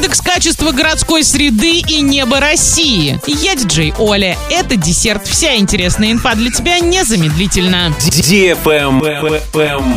Индекс качества городской среды и неба России. Я диджей Оля. Это десерт. Вся интересная инфа для тебя незамедлительно.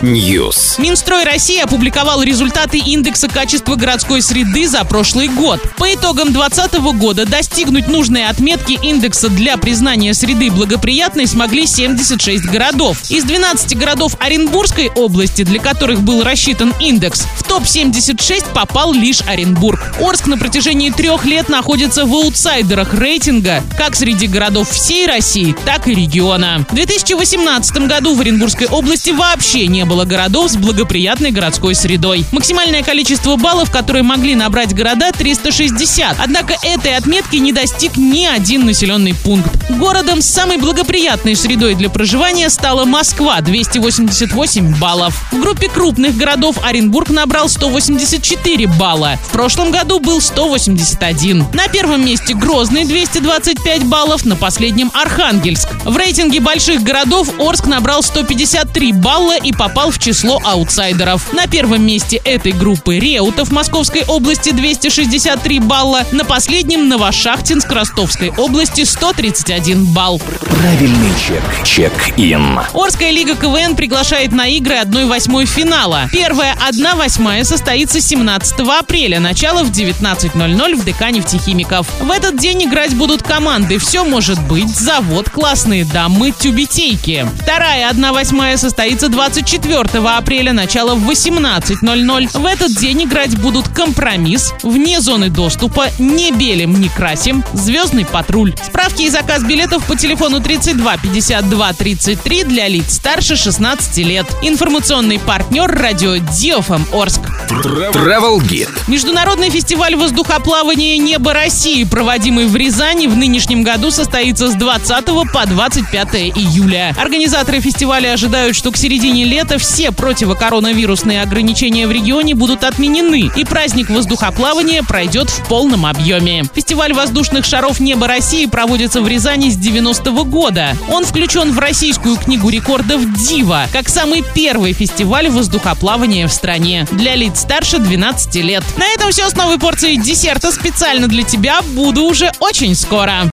News. Минстрой России опубликовал результаты индекса качества городской среды за прошлый год. По итогам 2020 года достигнуть нужной отметки индекса для признания среды благоприятной смогли 76 городов. Из 12 городов Оренбургской области, для которых был рассчитан индекс, в топ-76 попал лишь Оренбург. Орск на протяжении трех лет находится в аутсайдерах рейтинга как среди городов всей России, так и региона. В 2018 году в Оренбургской области вообще не было городов с благоприятной городской средой. Максимальное количество баллов, которые могли набрать города, 360. Однако этой отметки не достиг ни один населенный пункт. Городом с самой благоприятной средой для проживания стала Москва – 288 баллов. В группе крупных городов Оренбург набрал 184 балла. В прошлом году был 181. На первом месте Грозный 225 баллов, на последнем Архангельск. В рейтинге больших городов Орск набрал 153 балла и попал в число аутсайдеров. На первом месте этой группы Реутов Московской области 263 балла, на последнем Новошахтинск Ростовской области 131 балл. Правильный чек. Чек-ин. Орская лига КВН приглашает на игры 1-8 финала. Первая 1-8 состоится 17 апреля, начало в 19.00 в ДК нефтехимиков. В этот день играть будут команды «Все может быть», «Завод», «Классные дамы», «Тюбетейки». Вторая 1-8 состоится 24 апреля, начало в 18.00. В этот день играть будут «Компромисс», «Вне зоны доступа», «Не белим, не красим», «Звездный патруль». Справки и заказ билетов по телефону 32 52 33 для лиц старше 16 лет. Информационный партнер радио Диофм Орск. Travel Guide. Международный фестиваль воздухоплавания «Небо России», проводимый в Рязани, в нынешнем году состоится с 20 по 25 июля. Организаторы фестиваля ожидают, что к середине лета все противокоронавирусные ограничения в регионе будут отменены, и праздник воздухоплавания пройдет в полном объеме. Фестиваль воздушных шаров «Небо России» проводится в Рязани с 90-го года. Он включен в Российскую книгу рекордов «Дива» как самый первый фестиваль воздухоплавания в стране для лиц старше 12 лет. На этом все с новой порцией десерта специально для тебя. Буду уже очень скоро.